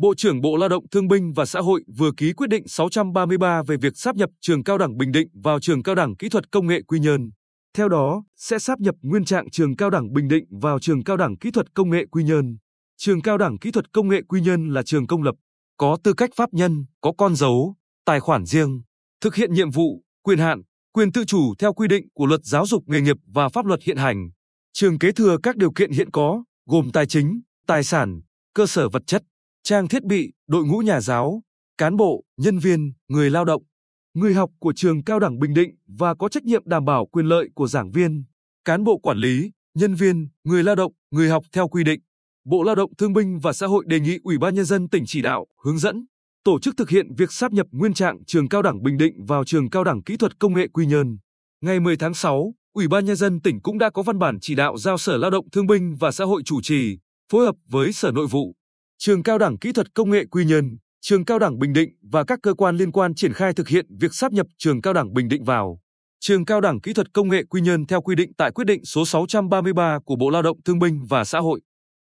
Bộ trưởng Bộ Lao động Thương binh và Xã hội vừa ký quyết định 633 về việc sáp nhập trường Cao đẳng Bình Định vào trường Cao đẳng Kỹ thuật Công nghệ Quy Nhơn. Theo đó, sẽ sáp nhập nguyên trạng trường Cao đẳng Bình Định vào trường Cao đẳng Kỹ thuật Công nghệ Quy Nhơn. Trường Cao đẳng Kỹ thuật Công nghệ Quy Nhơn là trường công lập, có tư cách pháp nhân, có con dấu, tài khoản riêng, thực hiện nhiệm vụ, quyền hạn, quyền tự chủ theo quy định của Luật Giáo dục nghề nghiệp và pháp luật hiện hành. Trường kế thừa các điều kiện hiện có, gồm tài chính, tài sản, cơ sở vật chất, trang thiết bị, đội ngũ nhà giáo, cán bộ, nhân viên, người lao động, người học của trường cao đẳng Bình Định và có trách nhiệm đảm bảo quyền lợi của giảng viên, cán bộ quản lý, nhân viên, người lao động, người học theo quy định. Bộ Lao động Thương binh và Xã hội đề nghị Ủy ban nhân dân tỉnh chỉ đạo, hướng dẫn tổ chức thực hiện việc sáp nhập nguyên trạng trường cao đẳng Bình Định vào trường cao đẳng kỹ thuật công nghệ Quy Nhơn. Ngày 10 tháng 6, Ủy ban nhân dân tỉnh cũng đã có văn bản chỉ đạo giao Sở Lao động Thương binh và Xã hội chủ trì, phối hợp với Sở Nội vụ, Trường Cao đẳng Kỹ thuật Công nghệ Quy Nhơn, Trường Cao đẳng Bình Định và các cơ quan liên quan triển khai thực hiện việc sáp nhập Trường Cao đẳng Bình Định vào Trường Cao đẳng Kỹ thuật Công nghệ Quy Nhơn theo quy định tại quyết định số 633 của Bộ Lao động Thương binh và Xã hội.